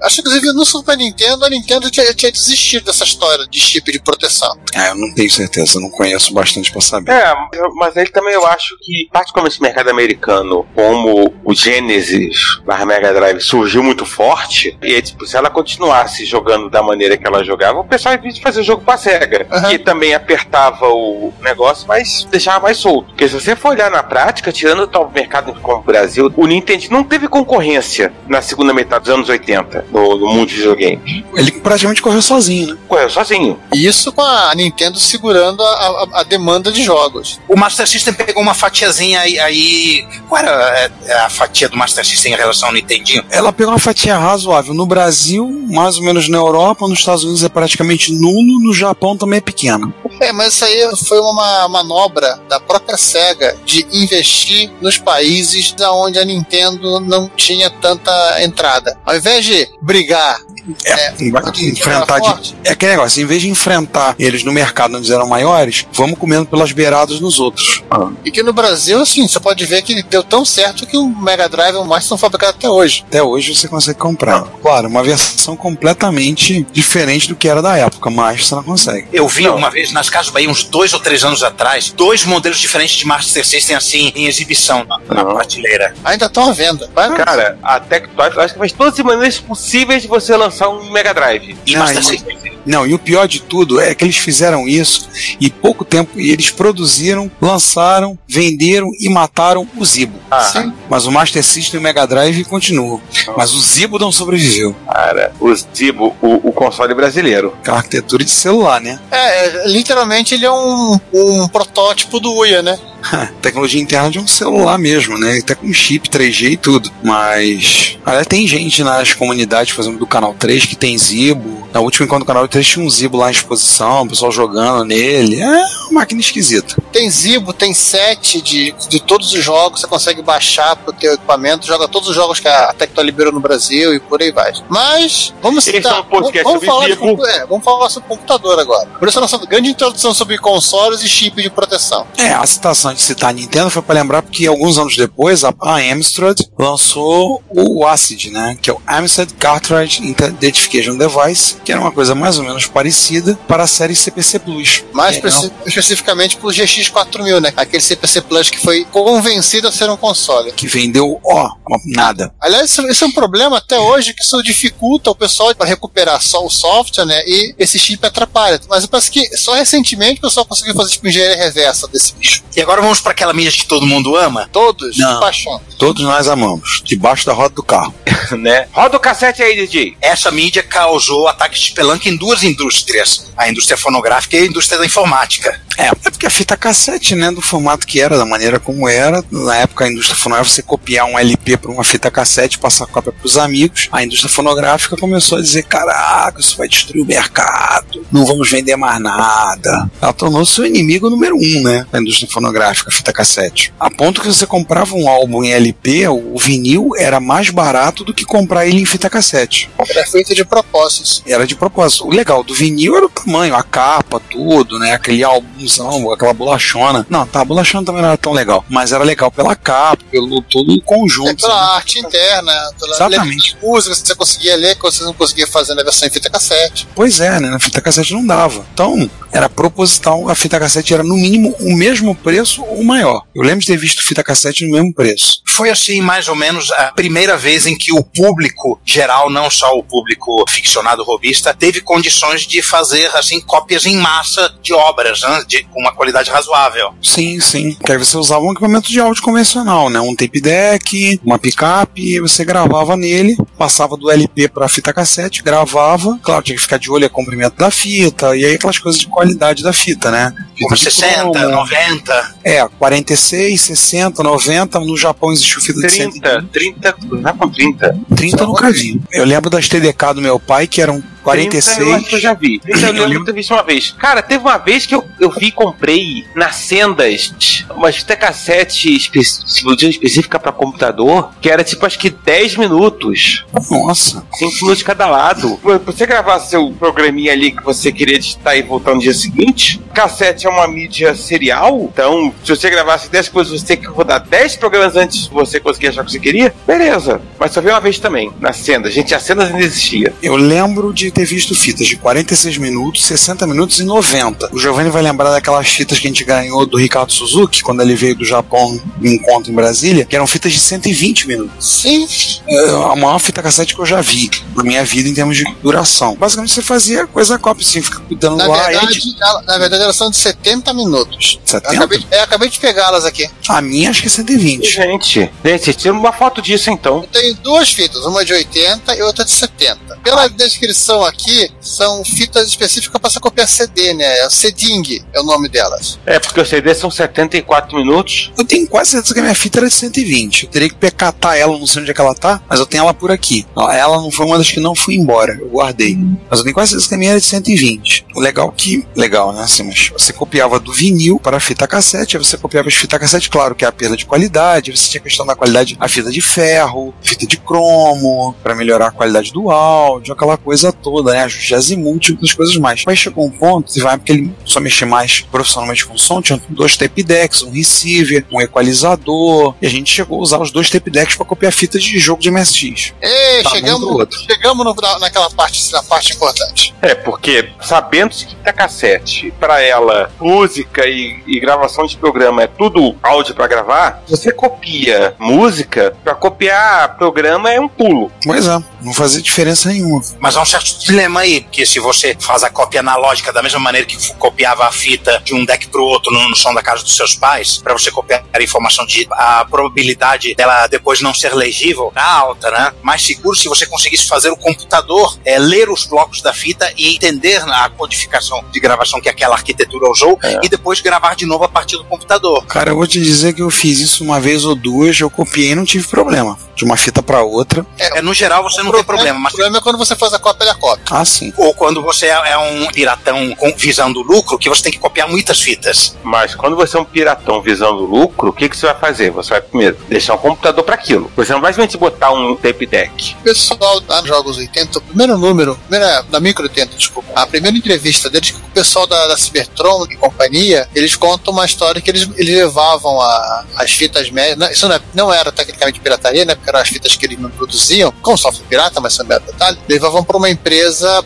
Acho que, inclusive, no Super Nintendo, a Nintendo tinha, tinha desistido dessa história de chip de proteção. Ah, eu não tenho certeza, eu não conheço bastante pra saber. É, mas ele também eu acho que, particularmente no mercado americano, como o Genesis barra Mega Drive surgiu muito forte, e tipo, se ela continuasse jogando da maneira que ela jogava, o pessoal ia fazer o jogo pra SEGA, Aham. que também apertava o negócio, mas deixava mais solto. Porque se você for olhar na prática, tirando o tal mercado como o Brasil, o Nintendo não teve concorrência na segunda metade dos anos 80 no, no mundo de videogames. Ele praticamente correu sozinho, né? Correu sozinho. E isso com a Nintendo segurando a, a- a demanda de jogos. O Master System pegou uma fatiazinha aí. aí qual era é, a fatia do Master System em relação ao Nintendinho? Ela pegou uma fatia razoável. No Brasil, mais ou menos na Europa, nos Estados Unidos é praticamente nulo, no Japão também é pequeno. É, mas isso aí foi uma manobra da própria SEGA de investir nos países onde a Nintendo não tinha tanta entrada. Ao invés de brigar É, vai porque enfrentar de, é aquele negócio, em vez de enfrentar eles no mercado onde eles eram maiores, vamos comendo pelas beiradas nos outros. E que no Brasil, assim, você pode ver que deu tão certo que o Mega Drive e o Master são fabricados até hoje. Até hoje você consegue comprar. Claro, uma versão completamente diferente do que era da época, mas você não consegue. Eu vi uma vez nas Casas Bahia, uns dois ou três anos atrás, dois modelos diferentes de Master System assim, em exibição na, na prateleira. Ainda estão à venda. Vai Cara, a Tectoy acho que faz todas as maneiras possíveis de você lançar um Mega Drive. E Não, Master e- System. Não, e o pior de tudo é que eles fizeram isso e pouco tempo e eles produziram, lançaram, venderam e mataram o Zibo. Sim. Mas o Master System e o Mega Drive continuam. Mas o Zibo não sobreviveu. Cara, o Zibo, o, o console brasileiro. Com a arquitetura de celular, né? É, literalmente ele é um, um protótipo do Uia, né? Tecnologia interna de um celular mesmo, né? Até com chip 3G e tudo. Mas. Aliás, tem gente nas comunidades, por exemplo, do canal 3 que tem Zibo. Na última enquanto do canal 3 tinha um Zibo lá em exposição, o pessoal jogando nele. É uma máquina esquisita. Tem Zibo, tem set de, de todos os jogos, você consegue baixar pro teu equipamento, joga todos os jogos que a Tectoy liberou no Brasil e por aí vai. Mas, vamos Esse citar. é um podcast vamos, falar de, é, vamos falar sobre computador agora. Por isso a nossa grande introdução sobre consoles e chip de proteção. É, a citação de citar a Nintendo foi para lembrar porque alguns anos depois a, Amstrad lançou o ACID, né? Que é o Amstrad Cartridge Identification Device, que era uma coisa mais ou menos parecida para a série CPC Plus. Mais É, especi- especificamente pro GX4000, né? Aquele CPC Plus que foi convencido a ser um console. que vendeu, ó, nada. Aliás, isso, isso é um problema até hoje que isso dificulta o pessoal para recuperar só o software, né? E esse chip atrapalha. Mas parece que só recentemente o pessoal conseguiu fazer tipo engenharia reversa desse bicho. E agora vamos para aquela mídia que todo mundo ama. Todos, Não. paixão. Todos nós amamos, debaixo da roda do carro. né? Roda o cassete aí, DJ. Essa mídia causou ataques de pelanca em duas indústrias: a indústria fonográfica e a indústria da informática. É, é porque a fita cassete, né, do formato que era, da maneira como era, na época a indústria fonográfica, você copiar um LP para uma fita cassete, passar a cópia para os amigos, a indústria fonográfica começou a dizer: caraca, isso vai destruir o mercado, não vamos vender mais nada. Ela tornou-se o inimigo número um, né, da indústria fonográfica, a fita cassete. A ponto que você comprava um álbum em LP, o vinil era mais barato do que comprar ele em fita cassete. Era feito de propósitos. Era de propósito. O legal do vinil era o tamanho, a capa, tudo, né? Aquele álbumzão, aquela bolachona. Não, tá, a bolachona também não era tão legal. Mas era legal pela capa, pelo todo o É conjunto. pela né? arte interna, pela Exatamente. música você conseguia ler, que você não conseguia fazer na versão em fita cassete. Pois é, né? Na fita cassete não dava. Então, era proposital, a fita cassete era no mínimo o mesmo preço ou maior. Eu lembro de ter visto fita cassete no mesmo preço. Foi assim, mais ou menos, a primeira vez em que o público geral, não só o público ficcionado robista, teve condições de fazer assim cópias em massa de obras, né, de, com uma qualidade razoável. Sim, sim. Que aí você usava um equipamento de áudio convencional, né? Um tape deck, uma picape, e você gravava nele, passava do LP pra fita cassete, gravava. Claro, tinha que ficar de olho no comprimento da fita, e aí aquelas coisas de qualidade da fita, né? Fita Como de 60, cromo. 90. É, 46, 60, 90. No Japão existiu fita de 30, 30, não é com 30? 30 eu nunca. Eu lembro das TDK do meu pai, que eram 46. 30 eu acho que eu já vi. 30 eu lembro de ter visto uma vez. Cara, teve uma vez que eu, eu vi e comprei na Sendas uma fita cassete espe espe- específica pra computador, que era tipo acho que 10 minutos. Nossa. 5 minutos de cada lado. Pra você gravar seu programinha ali que você queria digitar e voltar no dia seguinte, cassete é uma mídia serial, então se você gravasse 10 coisas, você tem que rodar 10 programas antes de você conseguir achar o que você queria, beleza. Mas só veio uma vez também, na Sendas. Gente, a Sendas ainda existia. Eu lembro de ter visto fitas de 46 minutos, 60 minutos e 90. O Giovanni vai lembrar daquelas fitas que a gente ganhou do Ricardo Suzuki, quando ele veio do Japão em um encontro em Brasília, que eram fitas de 120 minutos. Sim, É a maior fita cassete que eu já vi na minha vida em termos de duração. Basicamente você fazia coisa cópia, assim, fica cuidando na do ar. verdade, ela- na verdade elas são de 70 minutos. Eu 70? acabei, de- é, eu acabei de pegá-las aqui. A minha acho que é 120. Gente, gente, tira uma foto disso então. Eu tenho duas fitas, uma de 80 e outra de 70. Pela descrição aqui, são fitas específicas para você copiar CD, né? É o CDing é o nome delas. É, porque os CDs são 74 minutos. Eu tenho quase certeza que a minha fita era de 120. Eu teria que pecatar ela, não sei onde é que ela tá, mas eu tenho ela por aqui. Ela não foi uma das que não fui embora, eu guardei. Mas eu tenho quase certeza que a minha era de 120. O legal que. Legal, né? Assim, mas você copiava do vinil para a fita cassete, aí você copiava as fita cassete, claro que é a perda de qualidade, você tinha a questão da qualidade, a fita de ferro, fita de cromo, para melhorar a qualidade do áudio, aquela coisa toda, né? Ajuste de azimuth e outras coisas mais. Mas chegou um ponto, teve uma época que ele só mexia mais profissionalmente com som, tinha dois tape decks, um receiver, um equalizador, e a gente chegou a usar os dois tape decks para copiar fita de jogo de MSX. Ei, Tá chegamos, chegamos no- na- naquela parte, na parte importante. É, porque sabendo que fita cassete, pra ela, música e, e gravação de programa é tudo áudio pra gravar, você copia música, pra copiar programa é um pulo. Pois é, não fazia diferença nenhuma. Mas há um certo dilema aí, porque se você faz a cópia analógica da mesma maneira que copiava a fita de um deck pro outro no, no som da casa dos seus pais, para você copiar a informação de a probabilidade dela depois não ser legível é alta, né? Mais seguro se você conseguisse fazer o computador é, ler os blocos da fita e entender a codificação de gravação que aquela arquitetura usou e depois gravar de novo a partir do computador. Cara, eu vou te dizer que eu fiz isso uma vez ou duas, eu copiei e não tive problema. De uma fita pra outra. É, no geral você não tem problema, mas O problema é quando você faz a cópia da cópia. Ah, sim. ou quando você é é um piratão com, visando lucro, que você tem que copiar muitas fitas. Mas quando você é um piratão visando lucro, o que, que você vai fazer? Você vai primeiro deixar um computador pra aquilo. Você não vai simplesmente botar um tape deck. O pessoal lá nos Jogos 80, o primeiro número, primeira, da Micro 80, desculpa, a primeira entrevista deles com o pessoal da, da Cybertron e companhia, eles contam uma história que eles, eles levavam a, as fitas médias. Isso não, é- não era tecnicamente pirataria, né? Porque eram as fitas que eles não produziam, com software pirata, mas isso é detalhe. Levavam para uma empresa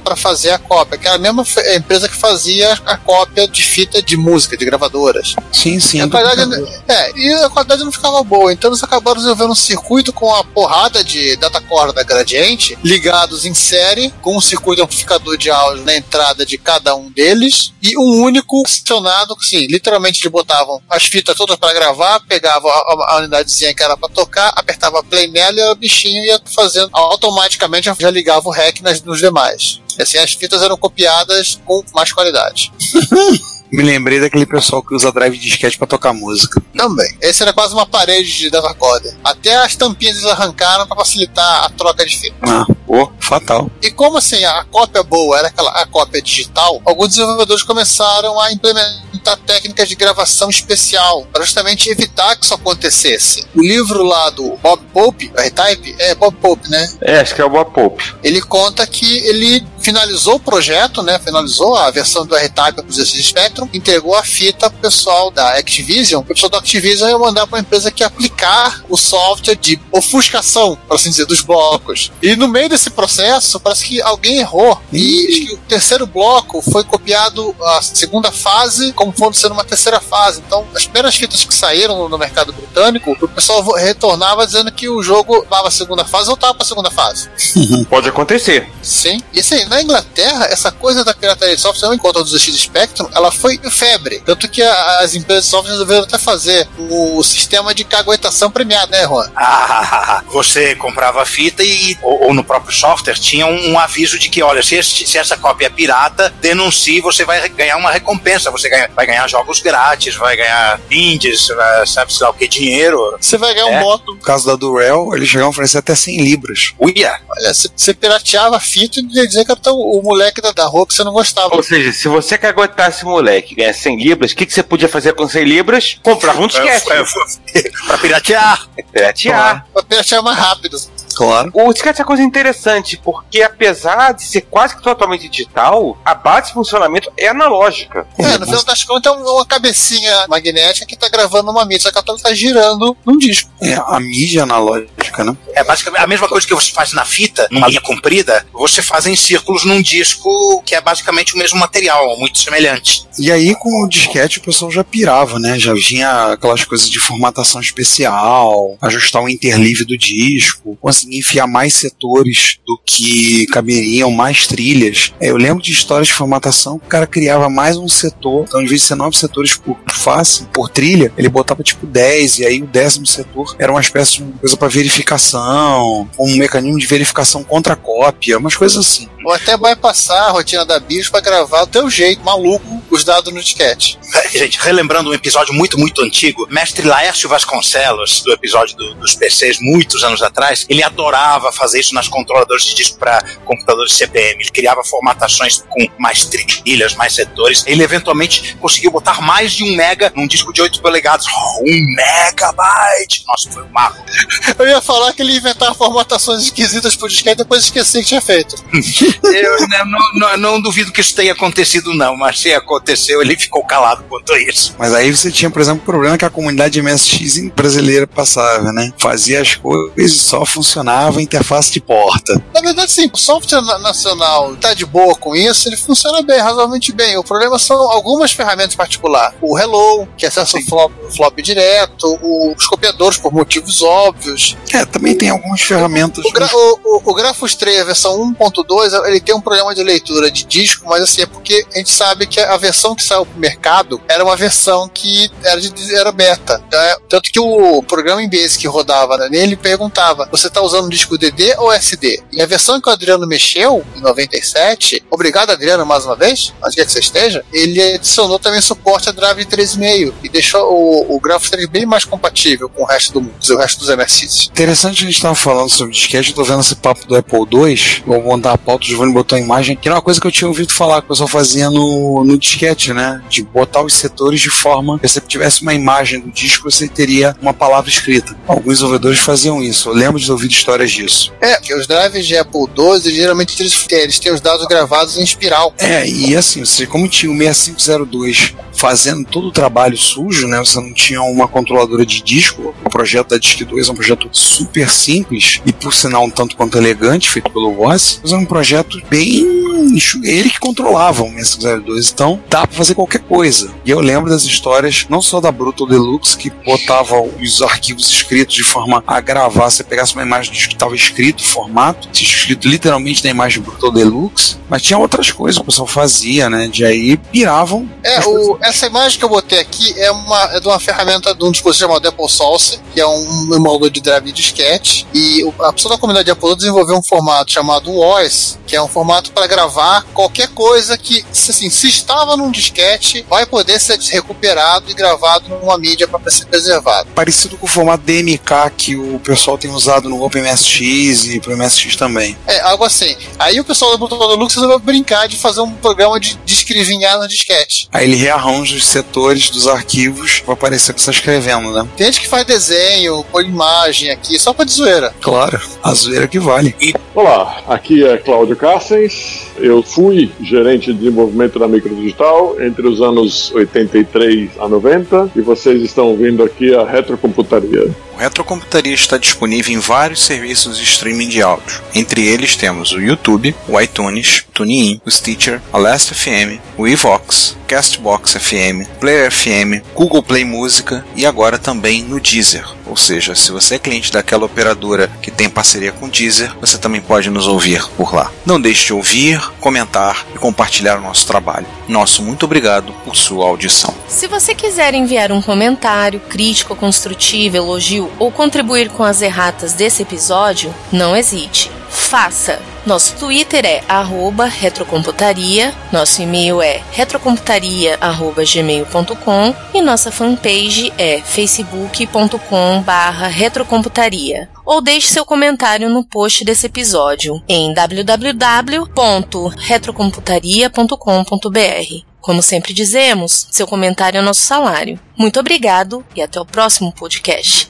para fazer a cópia, que era a mesma empresa que fazia a cópia de fita de música, de gravadoras. Sim, sim. E a qualidade, é, e a qualidade não ficava boa. Então eles acabaram desenvolvendo um circuito com a porrada de datacore da Gradiente ligados em série, com um circuito amplificador de áudio na entrada de cada um deles e um único acionado, assim, literalmente eles botavam as fitas todas para gravar, pegavam a, a, a unidadezinha que era para tocar, apertava play nela e o bichinho ia fazendo automaticamente já ligava o REC nas, nos demais. E assim as fitas eram copiadas com mais qualidade. Me lembrei daquele pessoal que usa drive de disquete pra tocar música. Também. Esse era quase uma parede de datacorder. Até as tampinhas eles arrancaram para facilitar a troca de fita. Ah, ô, fatal. E como assim a cópia boa era aquela a cópia digital, alguns desenvolvedores começaram a implementar técnicas de gravação especial para justamente evitar que isso acontecesse. O livro lá do Bob Pope, R-Type, é Bob Pope, né? É, acho que é o Bob Pope. Ele conta que ele finalizou o projeto, né? Finalizou a versão do R-Type para os Spectrum, entregou a fita pro pessoal da Activision. O pessoal da Activision ia mandar para uma empresa que ia aplicar o software de ofuscação, por assim dizer, dos blocos. E no meio desse processo, parece que alguém errou. E acho que o terceiro bloco foi copiado a segunda fase como fosse sendo uma terceira fase. Então, as primeiras fitas que saíram no mercado britânico, o pessoal retornava dizendo que o jogo dava a segunda fase ou voltava para a segunda fase. Pode acontecer. Sim. E assim, na Inglaterra, essa coisa da pirataria de software, em conta do ZX Spectrum, ela foi febre. Tanto que a- as empresas de software resolveram até fazer o, sistema de caguetação premiado, né, Juan? Ah, você comprava a fita e, ou, ou no próprio software, tinha um, um aviso de que, olha, se, este- se essa cópia é pirata, denuncie, você vai ganhar uma recompensa. Você ganha- vai ganhar jogos grátis, vai ganhar indies, vai- sabe-se lá o que, dinheiro. Você vai ganhar É. um moto. No caso da Durell, eles chegaram a oferecer até 100 libras. Uia! Olha, você, pirateava a fita e ia dizer que era o, o moleque da, da rua que você não gostava. Ou seja, se você quer aguentar esse moleque e ganhar 100 libras, o que, que você podia fazer com 100 libras? Comprar um disquete. É, é, pra piratear. Piratear. Pra piratear mais rápido. Claro. O disquete é uma coisa interessante, porque apesar de ser quase que totalmente digital, a base de funcionamento é analógica. É, no final das contas é um- uma cabecinha magnética que tá gravando uma mídia, só que ela tá girando num disco. É, a mídia analógica, né? É basicamente a mesma coisa que você faz na fita, numa linha comprida, você faz em círculos num disco que é basicamente o mesmo material, muito semelhante. E aí, com o disquete, o pessoal já pirava, né? Já vinha aquelas coisas de formatação especial, ajustar o interleave do disco, conseguir enfiar mais setores do que caberiam, mais trilhas. É, eu lembro de histórias de formatação que o cara criava mais um setor, então, vez de ser nove setores por face, por trilha, ele botava tipo 10, e aí o décimo setor era uma espécie de coisa para verificação, um mecanismo de verificação contra cópia, umas coisas assim. Ou até bypassar a rotina da BIOS pra gravar do teu jeito, maluco, os dados no disquete. Gente, relembrando um episódio muito, muito antigo, mestre Laércio Vasconcelos, do episódio do- dos PCs, muitos anos atrás, ele adorava fazer isso nas controladores de disco para computadores CPM. Ele criava formatações com mais trilhas, mais setores. Ele eventualmente conseguiu botar mais de um mega num disco de 8 polegadas. Oh, um megabyte! Nossa, foi um marco. Eu ia falar que ele inventava formatações esquisitas pro disquete e depois esqueci que tinha feito. Eu né, não, não- não duvido que isso tenha acontecido, não, mas se aconteceu, ele ficou calado quanto a isso. Mas aí você tinha, por exemplo, o problema que a comunidade MSX brasileira passava, né? Fazia as coisas e só funcionava a interface de porta. Na verdade, sim, o software na- nacional tá de boa com isso, ele funciona bem, razoavelmente bem. O problema são algumas ferramentas particulares. O Hello, que acessa o flop, flop direto, o- os copiadores por motivos óbvios. É, também tem algumas ferramentas. O, gra o, o, o Grafos 3, a versão 1.2, ele tem um problema de leitura de disco, mas assim, é porque a gente sabe que a versão que saiu pro mercado era uma versão que era, de, era beta. né? Tanto que o programa em Basic que rodava né, nele perguntava: você tá usando disco DD ou SD? E a versão que o Adriano mexeu, em 97, obrigado Adriano mais uma vez, onde quer que você esteja, ele adicionou também suporte a drive 3.5 e deixou o, o Grafos 3 bem mais compatível com o resto do mundo, o resto dos MSX. Interessante a gente estar falando sobre disquete, eu tô vendo esse papo do Apple II, vou montar a pauta, o Giovanni botou a imagem, que era uma coisa que eu tinha ouvido falar, que o pessoal fazia no, no disquete, né? De botar os setores de forma que se você tivesse uma imagem do disco, você teria uma palavra escrita. Alguns desenvolvedores faziam isso, eu lembro de ouvido histórias disso. É, porque os drives de Apple II, geralmente eles, eles têm os dados gravados em espiral. É, e assim, você, como tinha o 6502 fazendo todo o trabalho sujo, né? Você não tinha uma controladora de disco. O projeto da Disc 2 é um projeto super simples e, por sinal, um tanto quanto elegante, feito pelo Voss. Mas é um projeto bem. Ele que controlava o 6502, então dá pra fazer qualquer coisa. E eu lembro das histórias, não só da Brutal Deluxe, que botava os arquivos escritos de forma a gravar. Você pegasse uma imagem que estava escrito, o formato, escrito literalmente na imagem Brutal Deluxe, mas tinha outras coisas que o pessoal fazia, né? De aí piravam. É, o, essa imagem que eu botei aqui é, uma, é de uma ferramenta de um dispositivo chamado Apple Source, que é um emulador de drive de disquete. E a pessoa da comunidade Apple desenvolveu um formato chamado WOS, que é um formato para gravar qualquer coisa que, se, assim, se estava num disquete, vai poder ser recuperado e gravado numa mídia para ser preservado. Parecido com o formato DMK que o pessoal tem usado no OpenMSX e pro MSX também. É, algo assim. Aí o pessoal do Deluxe resolveu brincar de fazer um programa de, de escrevinhar no disquete. Aí ele rearranja os setores dos arquivos pra parecer que você está escrevendo, né? Tem gente que faz desenho, põe imagem aqui, só pra de zoeira. Claro, a zoeira que vale. Olá, aqui é Cláudio Carcens. Eu fui gerente de desenvolvimento da Microdigital entre os anos 83 a 90 e vocês estão ouvindo aqui a Retrocomputaria. Retrocomputaria está disponível em vários serviços de streaming de áudio. Entre eles temos o YouTube, o iTunes, o TuneIn, o Stitcher, a Last FM, o Evox, Castbox FM, Player FM, Google Play Música e agora também no Deezer. Ou seja, se você é cliente daquela operadora que tem parceria com o Deezer, você também pode nos ouvir por lá. Não deixe de ouvir, comentar e compartilhar o nosso trabalho. Nosso muito obrigado por sua audição. Se você quiser enviar um comentário, crítica construtiva, elogio ou contribuir com as erratas desse episódio, não hesite. Faça! Nosso Twitter é retrocomputaria, nosso e-mail é retrocomputaria.gmail.com e nossa fanpage é facebook.com barra retrocomputaria. Ou deixe seu comentário no post desse episódio em www.retrocomputaria.com.br. Como sempre dizemos, seu comentário é nosso salário. Muito obrigado e até o próximo podcast.